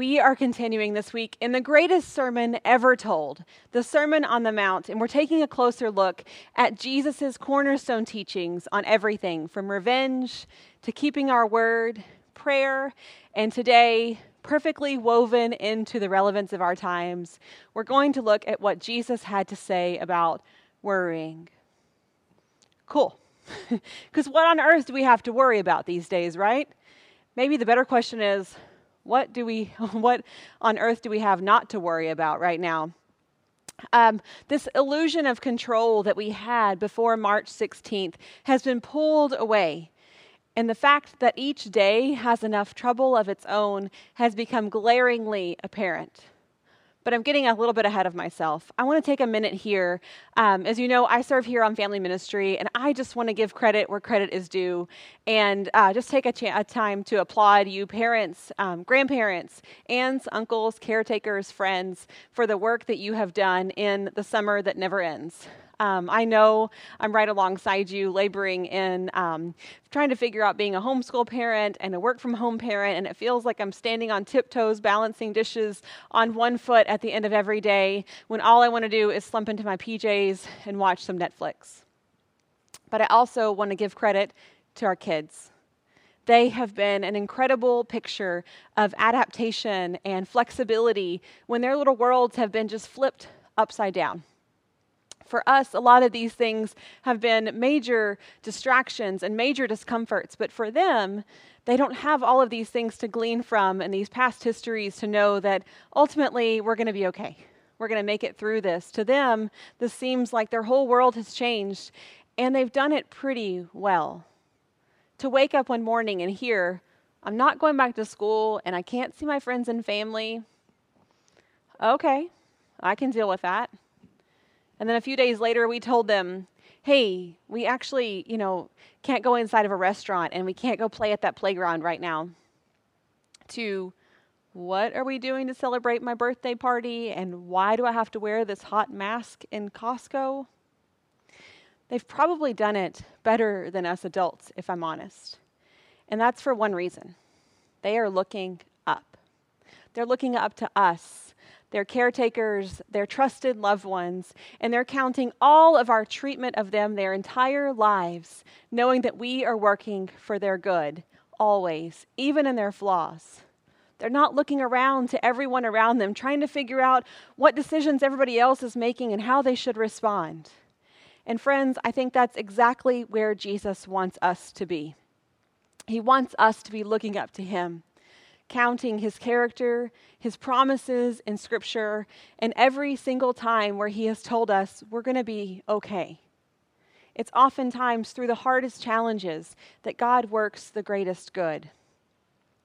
we are continuing this week in the greatest sermon ever told, the Sermon on the Mount, and we're taking a closer look at Jesus' cornerstone teachings on everything from revenge to keeping our word, prayer, and today, perfectly woven into the relevance of our times, we're going to look at what Jesus had to say about worrying. Cool. Because what on earth do we have to worry about these days, right? Maybe the better question is what do we what on earth do we have not to worry about right now? Um, this illusion of control that we had before March 16th has been pulled away. And the fact that each day has enough trouble of its own has become glaringly apparent but I'm getting a little bit ahead of myself. I want to take a minute here. Um, as you know, I serve here on family ministry, and I just want to give credit where credit is due and uh, just take a, cha- a, time to applaud you, parents, um, grandparents, aunts, uncles, caretakers, friends, for the work that you have done in the summer that never ends. Um, I know I'm right alongside you, laboring in um, trying to figure out being a homeschool parent and a work from home parent, and it feels like I'm standing on tiptoes, balancing dishes on one foot at the end of every day when all I want to do is slump into my PJs and watch some Netflix. But I also want to give credit to our kids. They have been an incredible picture of adaptation and flexibility when their little worlds have been just flipped upside down for us, a lot of these things have been major distractions and major discomforts, but for them, they don't have all of these things to glean from and these past histories to know that ultimately we're going to be okay. We're going to make it through this. To them, this seems like their whole world has changed, and they've done it pretty well. To wake up one morning and hear, I'm not going back to school and I can't see my friends and family. Okay, I can deal with that. And then a few days later, we told them, hey, we actually, you know, can't go inside of a restaurant and we can't go play at that playground right now. To what are we doing to celebrate my birthday party and why do I have to wear this hot mask in Costco? They've probably done it better than us adults, if I'm honest. And that's for one reason they are looking up. They're looking up to us their caretakers, their trusted loved ones, and they're counting all of our treatment of them their entire lives, knowing that we are working for their good, always, even in their flaws. They're not looking around to everyone around them, trying to figure out what decisions everybody else is making and how they should respond. And friends, I think that's exactly where Jesus wants us to be. He wants us to be looking up to Him counting his character, his promises in Scripture, and every single time where he has told us we're going to be okay. It's oftentimes through the hardest challenges that God works the greatest good.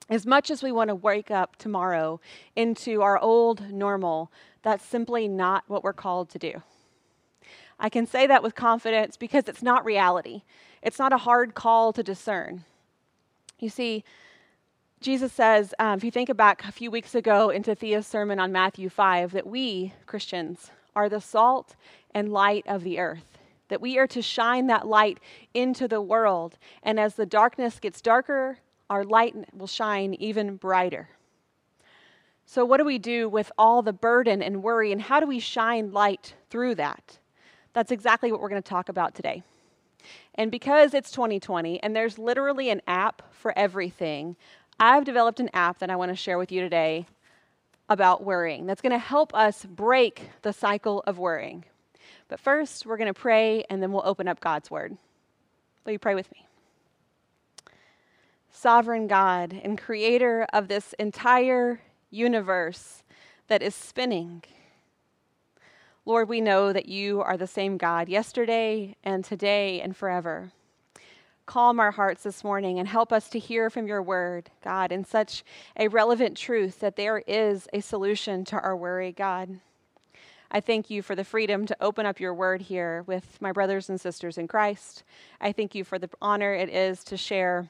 As much as we want to wake up tomorrow into our old normal, that's simply not what we're called to do. I can say that with confidence because it's not reality. It's not a hard call to discern. You see, Jesus says, um, if you think back a few weeks ago into Thea's sermon on Matthew 5, that we, Christians, are the salt and light of the earth, that we are to shine that light into the world. And as the darkness gets darker, our light will shine even brighter. So, what do we do with all the burden and worry, and how do we shine light through that? That's exactly what we're going to talk about today. And because it's 2020 and there's literally an app for everything, I've developed an app that I want to share with you today about worrying that's going to help us break the cycle of worrying. But first, we're going to pray and then we'll open up God's Word. Will you pray with me? Sovereign God and creator of this entire universe that is spinning. Lord, we know that you are the same God yesterday and today and forever calm our hearts this morning and help us to hear from your word, God, in such a relevant truth that there is a solution to our worry, God. I thank you for the freedom to open up your word here with my brothers and sisters in Christ. I thank you for the honor it is to share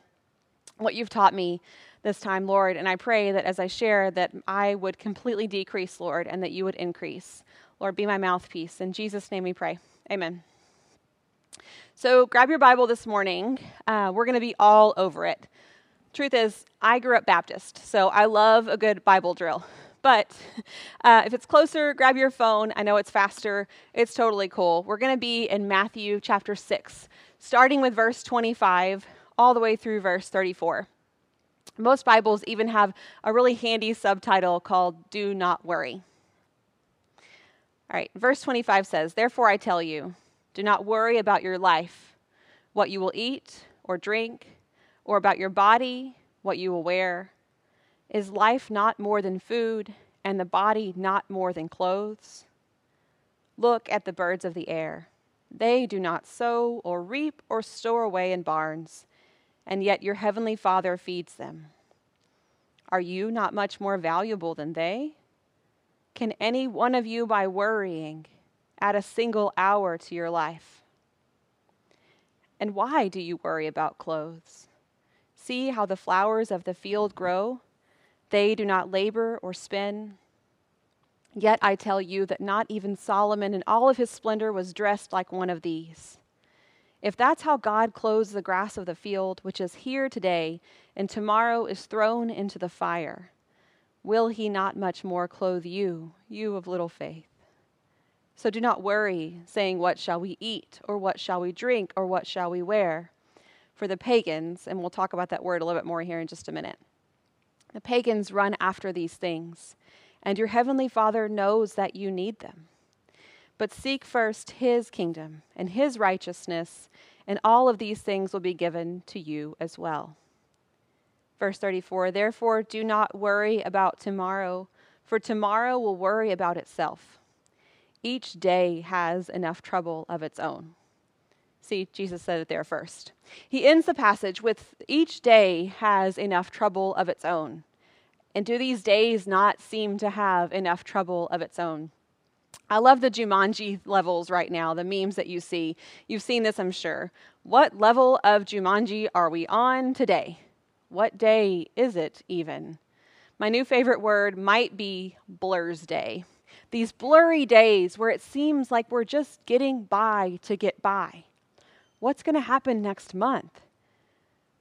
what you've taught me this time, Lord, and I pray that as I share that I would completely decrease, Lord, and that you would increase. Lord, be my mouthpiece. In Jesus' name we pray. Amen. So grab your Bible this morning. Uh, we're going to be all over it. truth is, I grew up Baptist, so I love a good Bible drill. But uh, if it's closer, grab your phone. I know it's faster. It's totally cool. We're going to be in Matthew chapter 6, starting with verse 25 all the way through verse 34. Most Bibles even have a really handy subtitle called Do Not Worry. All right, verse 25 says, Therefore I tell you, do not worry about your life, what you will eat or drink or about your body, what you will wear? Is life not more than food, and the body not more than clothes? Look at the birds of the air. They do not sow or reap or store away in barns, and yet your heavenly Father feeds them. Are you not much more valuable than they? Can any one of you, by worrying, add a single hour to your life? And why do you worry about clothes? See how the flowers of the field grow? They do not labor or spin. Yet I tell you that not even Solomon in all of his splendor was dressed like one of these. If that's how God clothes the grass of the field, which is here today and tomorrow is thrown into the fire, will he not much more clothe you, you of little faith? So do not worry, saying, What shall we eat, or what shall we drink, or what shall we wear? for the pagans, and we'll talk about that word a little bit more here in just a minute. The pagans run after these things, and your heavenly Father knows that you need them. But seek first his kingdom and his righteousness, and all of these things will be given to you as well. Verse 34 Therefore, do not worry about tomorrow, for tomorrow will worry about itself. Each day has enough trouble of its own. See, Jesus said it there first. He ends the passage with each day has enough trouble of its own. And do these days not seem to have enough trouble of its own? I love the Jumanji levels right now, the memes that you see. You've seen this, I'm sure. What level of Jumanji are we on today? What day is it even? My new favorite word might be blurs day. These blurry days where it seems like we're just getting by to get by. What's going to happen next month?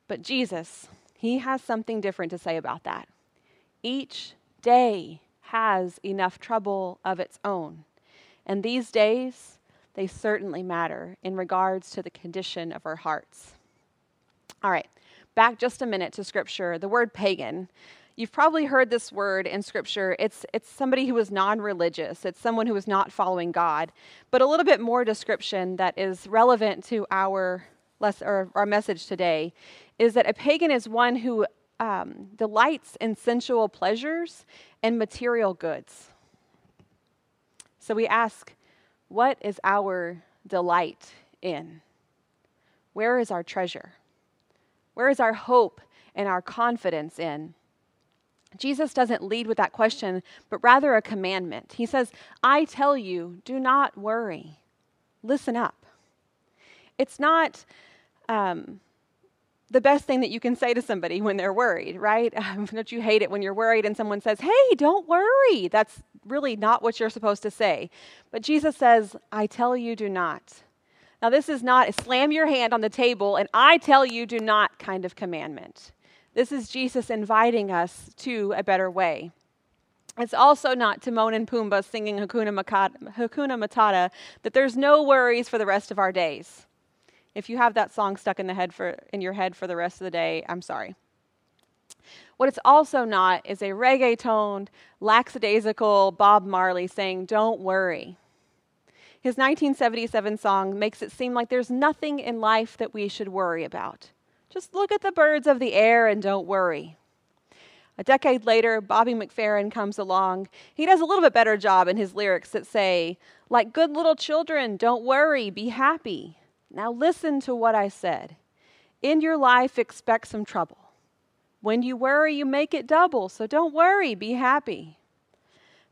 But Jesus, he has something different to say about that. Each day has enough trouble of its own. And these days, they certainly matter in regards to the condition of our hearts. All right, back just a minute to scripture. The word pagan You've probably heard this word in Scripture. It's, it's somebody who is non religious, it's someone who is not following God. But a little bit more description that is relevant to our, less, or our message today is that a pagan is one who um, delights in sensual pleasures and material goods. So we ask, what is our delight in? Where is our treasure? Where is our hope and our confidence in? Jesus doesn't lead with that question, but rather a commandment. He says, I tell you, do not worry. Listen up. It's not um, the best thing that you can say to somebody when they're worried, right? Um, don't you hate it when you're worried and someone says, Hey, don't worry? That's really not what you're supposed to say. But Jesus says, I tell you, do not. Now, this is not a slam your hand on the table and I tell you, do not kind of commandment. This is Jesus inviting us to a better way. It's also not Timon and Pumbaa singing Hakuna, Hakuna Matata that there's no worries for the rest of our days. If you have that song stuck in the head for in your head for the rest of the day, I'm sorry. What it's also not is a reggae toned, lackadaisical Bob Marley saying, Don't worry. His 1977 song makes it seem like there's nothing in life that we should worry about. Just look at the birds of the air and don't worry. A decade later, Bobby McFerrin comes along. He does a little bit better job in his lyrics that say, like good little children, don't worry, be happy. Now listen to what I said. In your life, expect some trouble. When you worry, you make it double, so don't worry, be happy.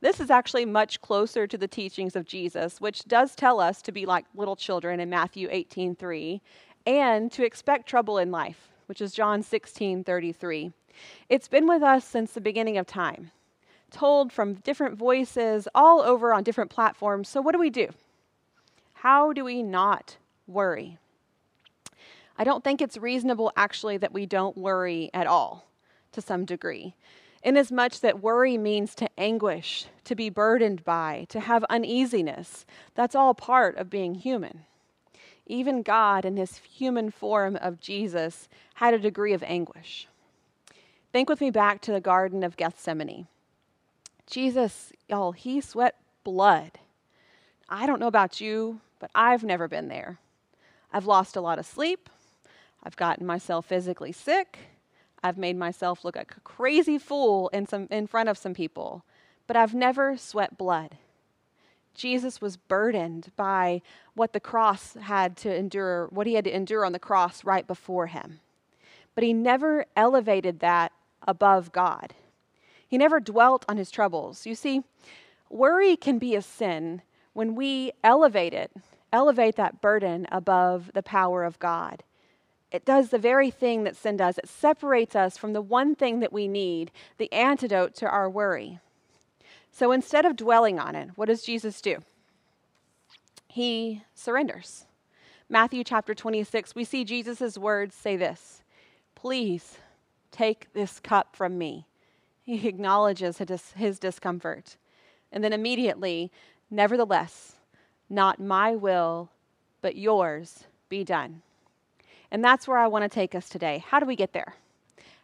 This is actually much closer to the teachings of Jesus, which does tell us to be like little children in Matthew 18:3 and to expect trouble in life, which is John 16 33. It's been with us since the beginning of time, told from different voices all over on different platforms. So, what do we do? How do we not worry? I don't think it's reasonable, actually, that we don't worry at all to some degree. Inasmuch that worry means to anguish, to be burdened by, to have uneasiness. That's all part of being human. Even God, in his human form of Jesus, had a degree of anguish. Think with me back to the Garden of Gethsemane. Jesus, y'all, he sweat blood. I don't know about you, but I've never been there. I've lost a lot of sleep. I've gotten myself physically sick. I've made myself look like a crazy fool in, some, in front of some people, but I've never sweat blood. Jesus was burdened by what the cross had to endure, what he had to endure on the cross right before him. But he never elevated that above God. He never dwelt on his troubles. You see, worry can be a sin when we elevate it, elevate that burden above the power of God it does the very thing that sin does. It separates us from the one thing that we need, the antidote to our worry. So instead of dwelling on it, what does Jesus do? He surrenders. Matthew chapter 26, we see Jesus' words say this Please take this cup from me. He acknowledges his discomfort. And then immediately, nevertheless, not my will, but yours be done. And that's where I want to take us today. How do we get there?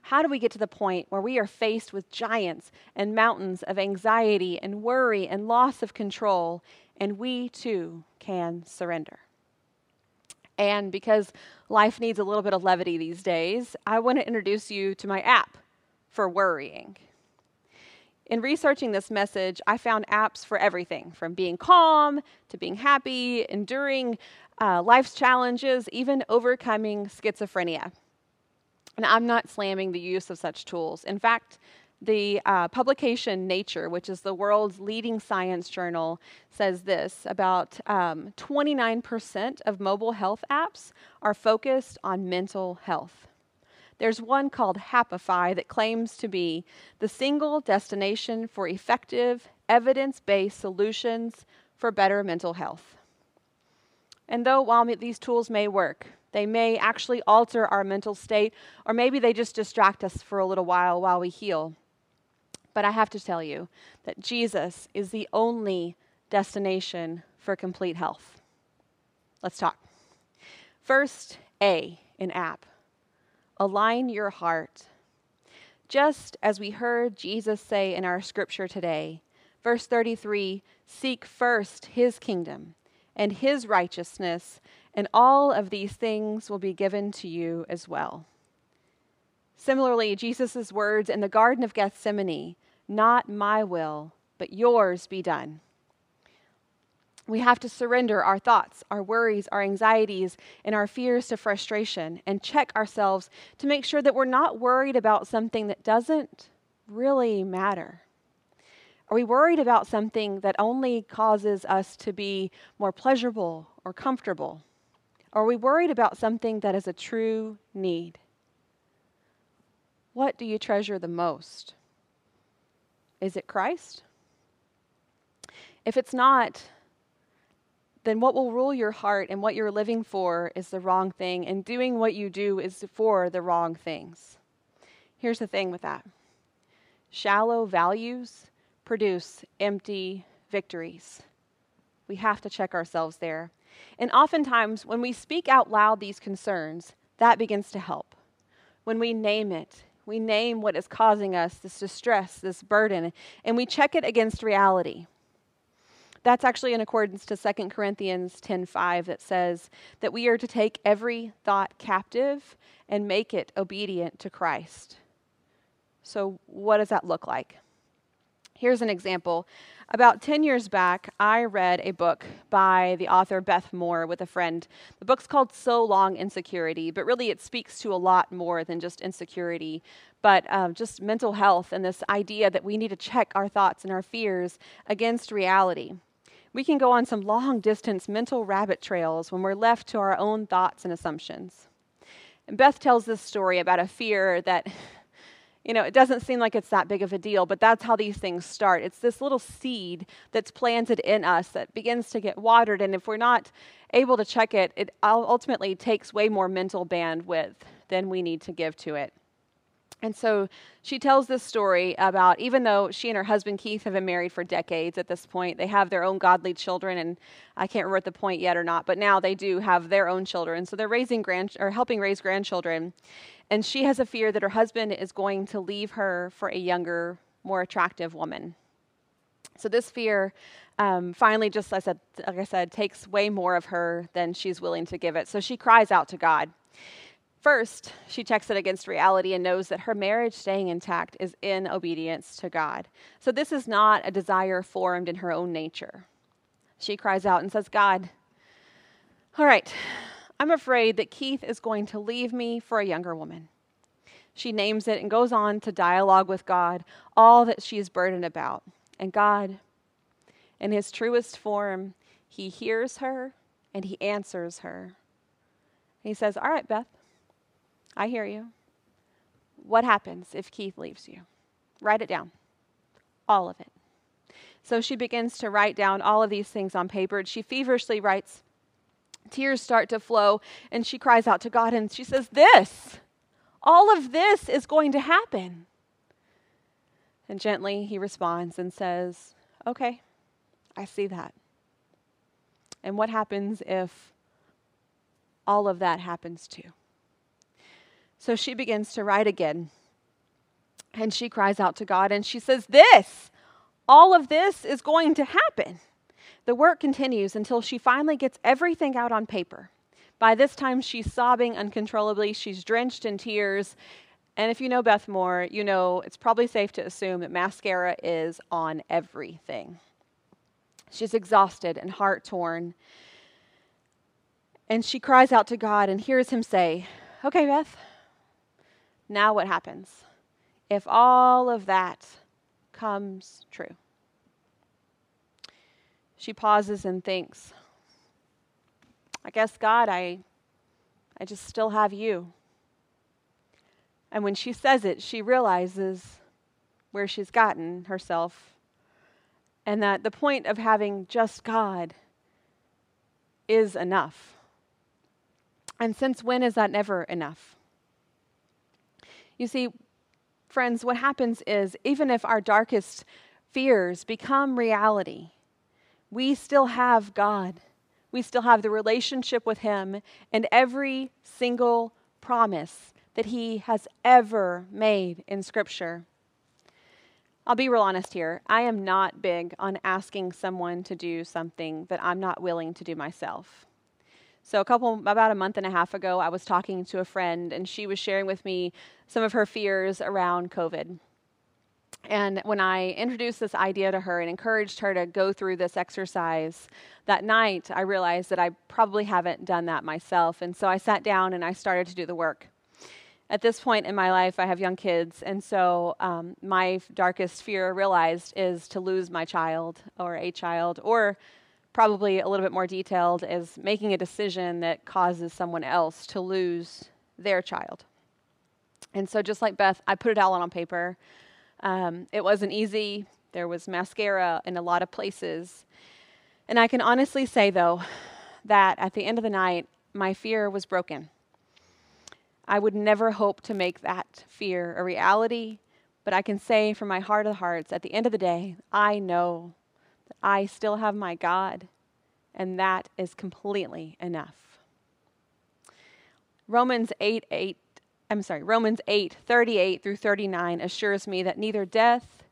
How do we get to the point where we are faced with giants and mountains of anxiety and worry and loss of control, and we too can surrender? And because life needs a little bit of levity these days, I want to introduce you to my app for worrying. In researching this message, I found apps for everything from being calm to being happy, enduring uh, life's challenges, even overcoming schizophrenia. And I'm not slamming the use of such tools. In fact, the uh, publication Nature, which is the world's leading science journal, says this about um, 29% of mobile health apps are focused on mental health. There's one called Happify that claims to be the single destination for effective, evidence based solutions for better mental health. And though while these tools may work, they may actually alter our mental state, or maybe they just distract us for a little while while we heal. But I have to tell you that Jesus is the only destination for complete health. Let's talk. First, A in app align your heart. Just as we heard Jesus say in our scripture today, verse 33 seek first his kingdom and his righteousness, and all of these things will be given to you as well. Similarly, Jesus' words in the Garden of Gethsemane not my will, but yours be done. We have to surrender our thoughts, our worries, our anxieties, and our fears to frustration and check ourselves to make sure that we're not worried about something that doesn't really matter. Are we worried about something that only causes us to be more pleasurable or comfortable? Are we worried about something that is a true need? What do you treasure the most? Is it Christ? If it's not, then what will rule your heart and what you're living for is the wrong thing, and doing what you do is for the wrong things. Here's the thing with that shallow values produce empty victories. We have to check ourselves there. And oftentimes, when we speak out loud these concerns, that begins to help. When we name it, we name what is causing us this distress, this burden, and we check it against reality. That's actually in accordance to 2 Corinthians 10:5 that says that we are to take every thought captive and make it obedient to Christ. So what does that look like? Here's an example. About 10 years back, I read a book by the author Beth Moore with a friend. The book's called So Long Insecurity, but really it speaks to a lot more than just insecurity, but uh, just mental health and this idea that we need to check our thoughts and our fears against reality. We can go on some long distance mental rabbit trails when we're left to our own thoughts and assumptions. And Beth tells this story about a fear that You know, it doesn't seem like it's that big of a deal, but that's how these things start. It's this little seed that's planted in us that begins to get watered. And if we're not able to check it, it ultimately takes way more mental bandwidth than we need to give to it. And so she tells this story about even though she and her husband Keith have been married for decades at this point, they have their own godly children, and I can't remember at the point yet or not, but now they do have their own children. So they're raising grand or helping raise grandchildren. And she has a fear that her husband is going to leave her for a younger, more attractive woman. So this fear um, finally, just I said, like I said, takes way more of her than she's willing to give it. So she cries out to God. First, she checks it against reality and knows that her marriage staying intact is in obedience to God. So this is not a desire formed in her own nature. She cries out and says, God, all right, I'm afraid that Keith is going to leave me for a younger woman. She names it and goes on to dialogue with God all that she is burdened about. And God, in his truest form, he hears her and he answers her. He says, All right, Beth, I hear you. What happens if Keith leaves you? Write it down. All of it. So she begins to write down all of these things on paper. and She feverishly writes. Tears start to flow, and she cries out to God and she says, This, all of this is going to happen. And gently he responds and says, Okay, I see that. And what happens if all of that happens too? So she begins to write again. And she cries out to God and she says, This, all of this is going to happen. The work continues until she finally gets everything out on paper. By this time, she's sobbing uncontrollably. She's drenched in tears. And if you know Beth Moore, you know it's probably safe to assume that mascara is on everything. She's exhausted and heart torn. And she cries out to God and hears him say, Okay, Beth, now, what happens? If all of that comes true, she pauses and thinks, I guess, God, I, I just still have you. And when she says it, she realizes where she's gotten herself and that the point of having just God is enough. And since when is that never enough? You see, friends, what happens is even if our darkest fears become reality, we still have God. We still have the relationship with Him and every single promise that He has ever made in Scripture. I'll be real honest here. I am not big on asking someone to do something that I'm not willing to do myself. So, a couple, about a month and a half ago, I was talking to a friend, and she was sharing with me some of her fears around COVID. And when I introduced this idea to her and encouraged her to go through this exercise, that night I realized that I probably haven't done that myself. And so I sat down and I started to do the work. At this point in my life, I have young kids, and so um, my darkest fear realized is to lose my child or a child or probably a little bit more detailed, is making a decision that causes someone else to lose their child. And so, just like Beth, I put it all on paper. Um, it wasn't easy. There was mascara in a lot of places. And I can honestly say, though, that at the end of the night, my fear was broken. I would never hope to make that fear a reality, but I can say from my heart of hearts, at the end of the day, I know I still have my God, and that is completely enough. Romans 8 8, I'm sorry, Romans 8 38 through 39 assures me that neither death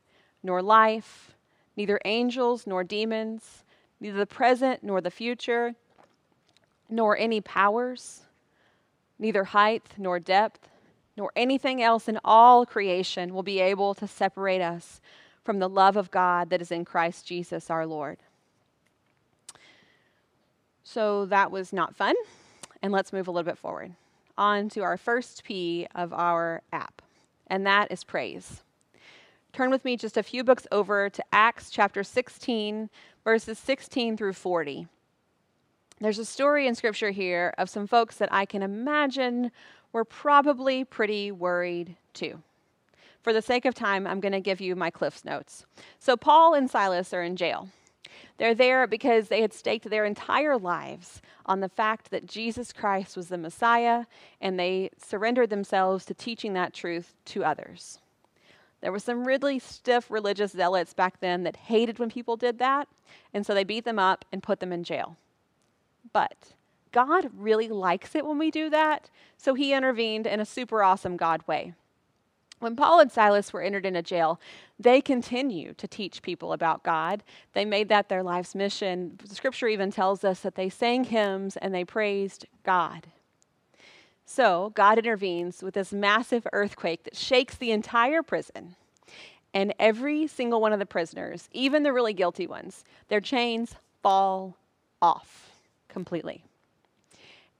nor life, neither angels nor demons, neither the present nor the future, nor any powers, neither height nor depth, nor anything else in all creation will be able to separate us from the love of God that is in Christ Jesus our Lord. So that was not fun. And let's move a little bit forward on to our first P of our app, and that is praise. Turn with me just a few books over to Acts chapter 16, verses 16 through 40. There's a story in scripture here of some folks that I can imagine were probably pretty worried too. For the sake of time, I'm going to give you my Cliff's Notes. So, Paul and Silas are in jail. They're there because they had staked their entire lives on the fact that Jesus Christ was the Messiah, and they surrendered themselves to teaching that truth to others. There were some really stiff religious zealots back then that hated when people did that, and so they beat them up and put them in jail. But God really likes it when we do that, so he intervened in a super awesome God way. When Paul and Silas were entered into jail, they continued to teach people about God. They made that their life's mission. The scripture even tells us that they sang hymns and they praised God. So, God intervenes with this massive earthquake that shakes the entire prison. And every single one of the prisoners, even the really guilty ones, their chains fall off completely.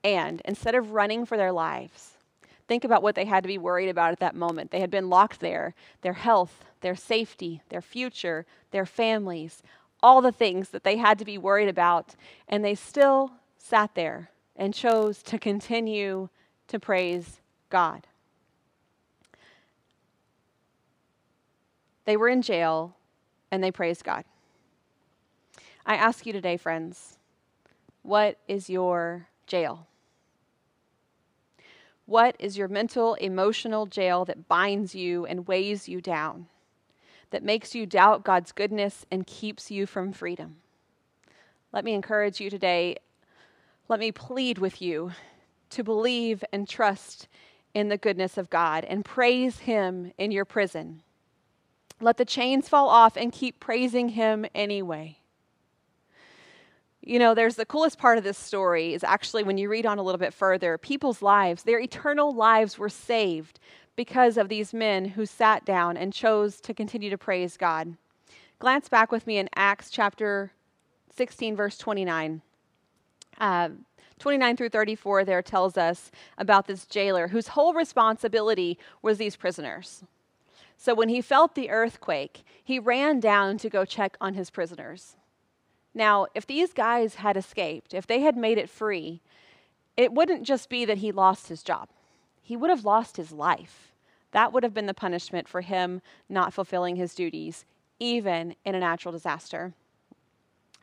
And instead of running for their lives, Think about what they had to be worried about at that moment. They had been locked there their health, their safety, their future, their families, all the things that they had to be worried about. And they still sat there and chose to continue to praise God. They were in jail and they praised God. I ask you today, friends, what is your jail? What is your mental, emotional jail that binds you and weighs you down, that makes you doubt God's goodness and keeps you from freedom? Let me encourage you today. Let me plead with you to believe and trust in the goodness of God and praise Him in your prison. Let the chains fall off and keep praising Him anyway. You know, there's the coolest part of this story is actually when you read on a little bit further, people's lives, their eternal lives were saved because of these men who sat down and chose to continue to praise God. Glance back with me in Acts chapter 16, verse 29. Uh, 29 through 34 there tells us about this jailer whose whole responsibility was these prisoners. So when he felt the earthquake, he ran down to go check on his prisoners. Now, if these guys had escaped, if they had made it free, it wouldn't just be that he lost his job, he would have lost his life. That would have been the punishment for him not fulfilling his duties, even in a natural disaster.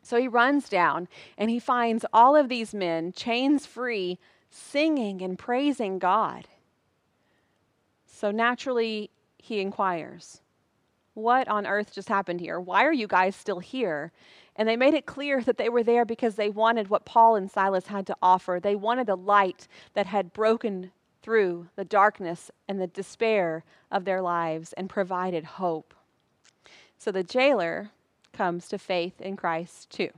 So he runs down and he finds all of these men, chains free, singing and praising God. So naturally, he inquires, What on earth just happened here? Why are you guys still here? And they made it clear that they were there because they wanted what Paul and Silas had to offer. They wanted the light that had broken through the darkness and the despair of their lives and provided hope. So the jailer comes to faith in Christ too,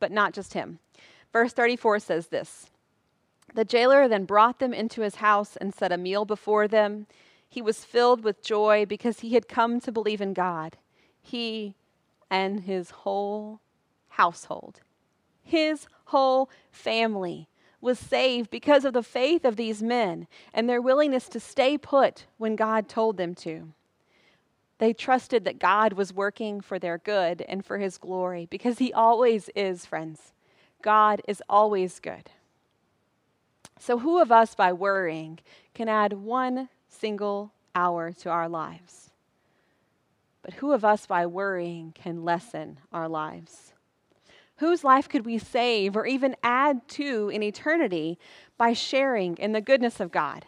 but not just him. Verse 34 says this The jailer then brought them into his house and set a meal before them. He was filled with joy because he had come to believe in God. He and his whole household. His whole family was saved because of the faith of these men and their willingness to stay put when God told them to. They trusted that God was working for their good and for his glory because he always is, friends. God is always good. So, who of us, by worrying, can add one single hour to our lives? But who of us, by worrying, can lessen our lives? Whose life could we save or even add to in eternity by sharing in the goodness of God?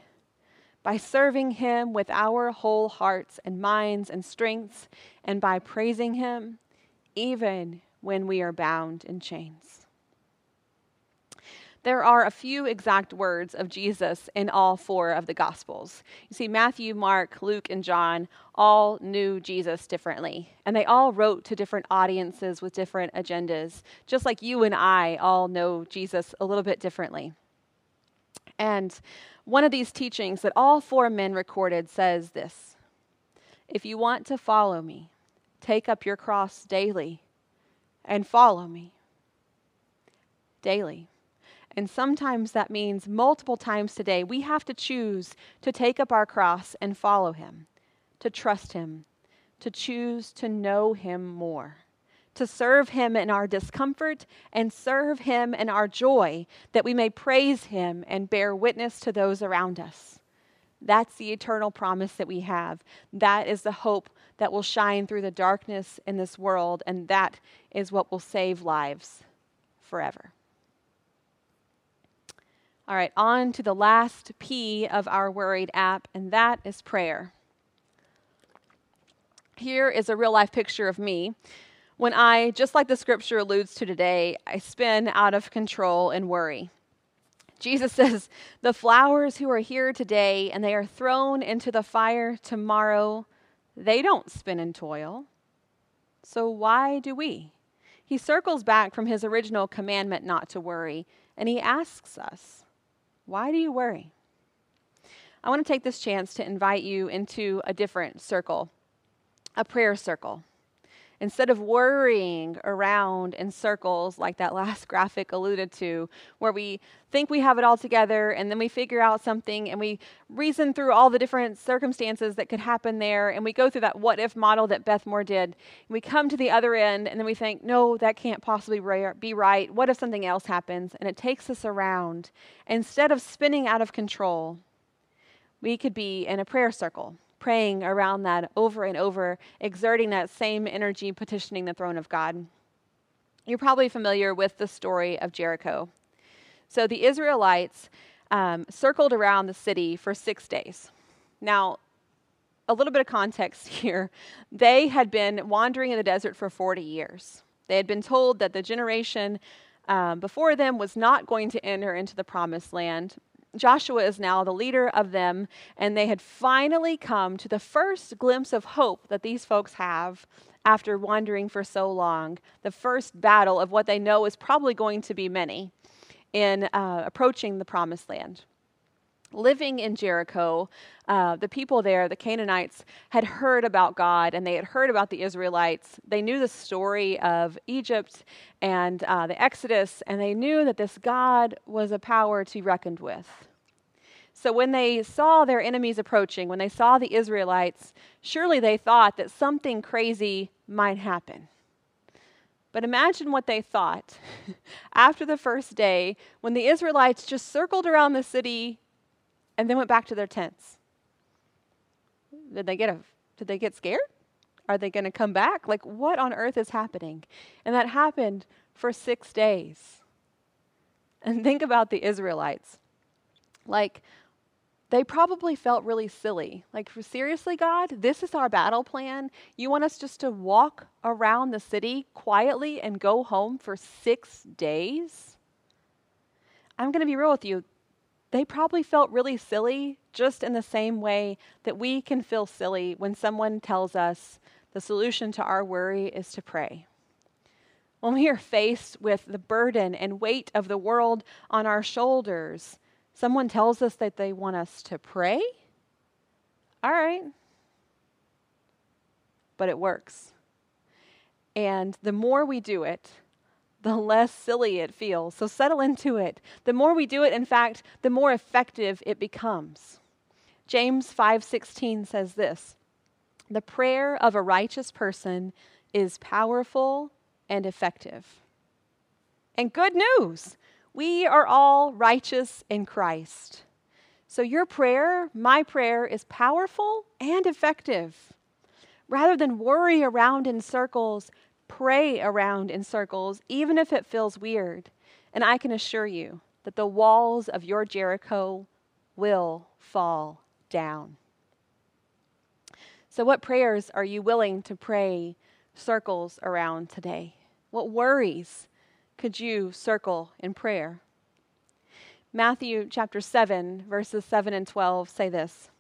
By serving Him with our whole hearts and minds and strengths, and by praising Him even when we are bound in chains there are a few exact words of Jesus in all four of the Gospels. You see, Matthew, Mark, Luke, and John all knew Jesus differently, and they all wrote to different audiences with different agendas, just like you and I all know Jesus a little bit differently. And one of these teachings that all four men recorded says this If you want to follow me, take up your cross daily and follow me. Daily. And sometimes that means multiple times today, we have to choose to take up our cross and follow him, to trust him, to choose to know him more, to serve him in our discomfort and serve him in our joy, that we may praise him and bear witness to those around us. That's the eternal promise that we have. That is the hope that will shine through the darkness in this world, and that is what will save lives forever. All right, on to the last P of our worried app, and that is prayer. Here is a real life picture of me when I, just like the scripture alludes to today, I spin out of control and worry. Jesus says, The flowers who are here today and they are thrown into the fire tomorrow, they don't spin and toil. So why do we? He circles back from his original commandment not to worry, and he asks us, Why do you worry? I want to take this chance to invite you into a different circle, a prayer circle. Instead of worrying around in circles like that last graphic alluded to, where we think we have it all together and then we figure out something and we reason through all the different circumstances that could happen there and we go through that what if model that Beth Moore did. And we come to the other end and then we think, no, that can't possibly be right. What if something else happens? And it takes us around. Instead of spinning out of control, we could be in a prayer circle praying around that over and over, exerting that same energy, petitioning the throne of God. You're probably familiar with the story of Jericho. So the Israelites um, circled around the city for six days. Now, a little bit of context here. They had been wandering in the desert for 40 years. They had been told that the generation um, before them was not going to enter into the promised land. Joshua is now the leader of them, and they had finally come to the first glimpse of hope that these folks have after wandering for so long. The first battle of what they know is probably going to be many in uh, approaching the promised land. Living in Jericho, uh, the people there, the Canaanites, had heard about God and they had heard about the Israelites. They knew the story of Egypt and uh, the Exodus, and they knew that this God was a power to be reckoned with. So when they saw their enemies approaching, when they saw the Israelites, surely they thought that something crazy might happen. But imagine what they thought after the first day when the Israelites just circled around the city and then went back to their tents. Did they get a did they get scared? Are they going to come back? Like what on earth is happening? And that happened for 6 days. And think about the Israelites. Like they probably felt really silly. Like, seriously, God, this is our battle plan? You want us just to walk around the city quietly and go home for six days? I'm going to be real with you. They probably felt really silly, just in the same way that we can feel silly when someone tells us the solution to our worry is to pray. When we are faced with the burden and weight of the world on our shoulders, Someone tells us that they want us to pray. All right. But it works. And the more we do it, the less silly it feels. So settle into it. The more we do it, in fact, the more effective it becomes. James 5:16 says this: "The prayer of a righteous person is powerful and effective." And good news, we are all righteous in Christ. So your prayer, my prayer, is powerful and effective. Rather than worry around in circles, pray around in circles, even if it feels weird. And I can assure you that the walls of your Jericho will fall down. So, what prayers are you willing to pray circles around today? What worries could you circle in prayer? Matthew chapter 7, verses 7 and 12 say this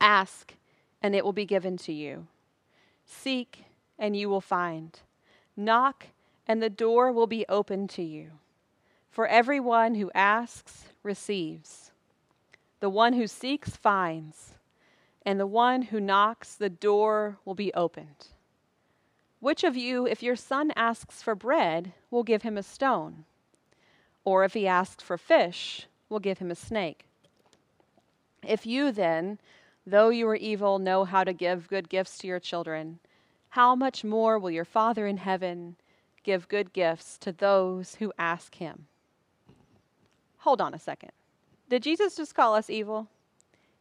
Ask, and it will be given to you. Seek, and you will find. Knock, and the door will be opened to you. For everyone who asks receives, the one who seeks finds, and the one who knocks, the door will be opened. Which of you, if your son asks for bread, will give him a stone? Or if he asks for fish, will give him a snake? If you then, though you are evil, know how to give good gifts to your children, how much more will your Father in heaven give good gifts to those who ask him? Hold on a second. Did Jesus just call us evil?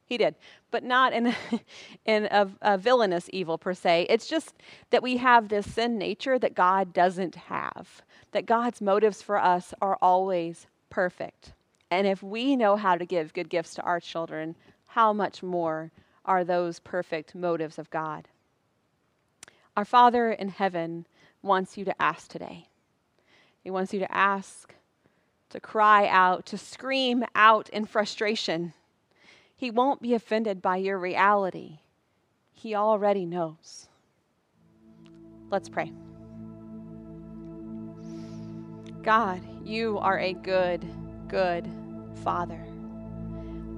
he did, but not in, in a, a villainous evil per se. It's just that we have this sin nature that God doesn't have, that God's motives for us are always perfect. And if we know how to give good gifts to our children, how much more are those perfect motives of God? Our Father in heaven wants you to ask today. He wants you to ask, to cry out, to scream out in frustration. He won't be offended by your reality. He already knows. Let's pray. God, you are a good, good Father.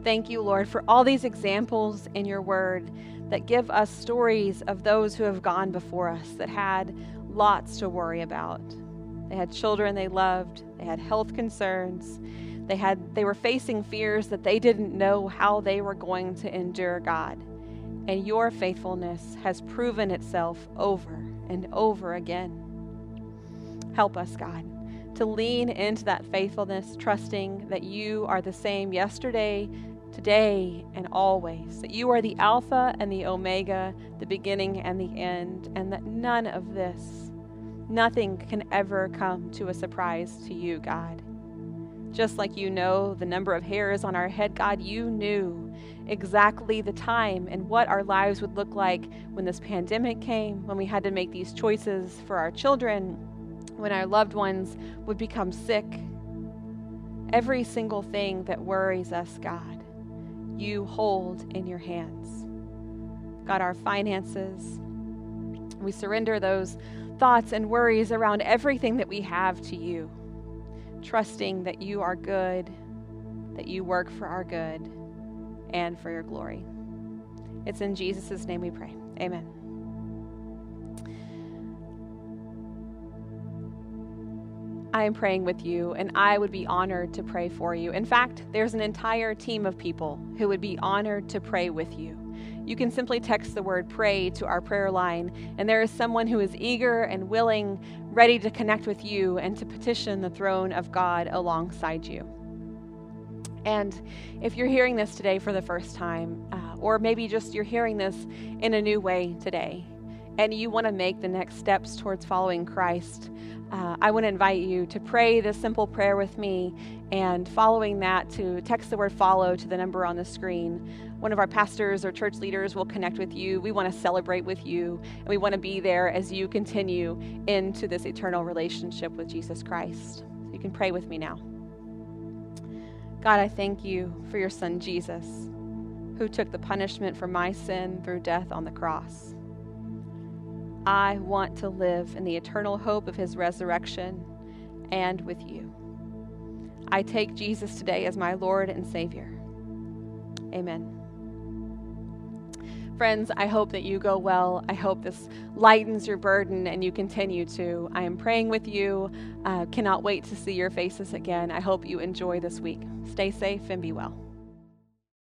Thank you, Lord, for all these examples in your word that give us stories of those who have gone before us that had lots to worry about. They had children they loved, they had health concerns, they had they were facing fears that they didn't know how they were going to endure God. And your faithfulness has proven itself over and over again. Help us, God to lean into that faithfulness, trusting that you are the same yesterday, today, and always. That you are the Alpha and the Omega, the beginning and the end, and that none of this, nothing can ever come to a surprise to you, God. Just like you know the number of hairs on our head, God, you knew exactly the time and what our lives would look like when this pandemic came, when we had to make these choices for our children when our loved ones would become sick. Every single thing that worries us, God, you hold in your hands. God, our finances, we surrender those thoughts and worries around everything that we have to you, trusting that you are good, that you work for our good and for your glory. It's in Jesus' name we pray. Amen. I am praying with you, and I would be honored to pray for you. In fact, there's an entire team of people who would be honored to pray with you. You can simply text the word pray to our prayer line, and there is someone who is eager and willing, ready to connect with you and to petition the throne of God alongside you. And if you're hearing this today for the first time, uh, or maybe just you're hearing this in a new way today, and you want to make the next steps towards following Christ, uh, I want to invite you to pray this simple prayer with me, and following that, to text the word follow to the number on the screen. One of our pastors or church leaders will connect with you. We want to celebrate with you, and we want to be there as you continue into this eternal relationship with Jesus Christ. You can pray with me now. God, I thank you for your son Jesus, who took the punishment for my sin through death on the cross. I want to live in the eternal hope of his resurrection and with you. I take Jesus today as my Lord and Savior. Amen. Friends, I hope that you go well. I hope this lightens your burden and you continue to. I am praying with you. Uh, cannot wait to see your faces again. I hope you enjoy this week. Stay safe and be well.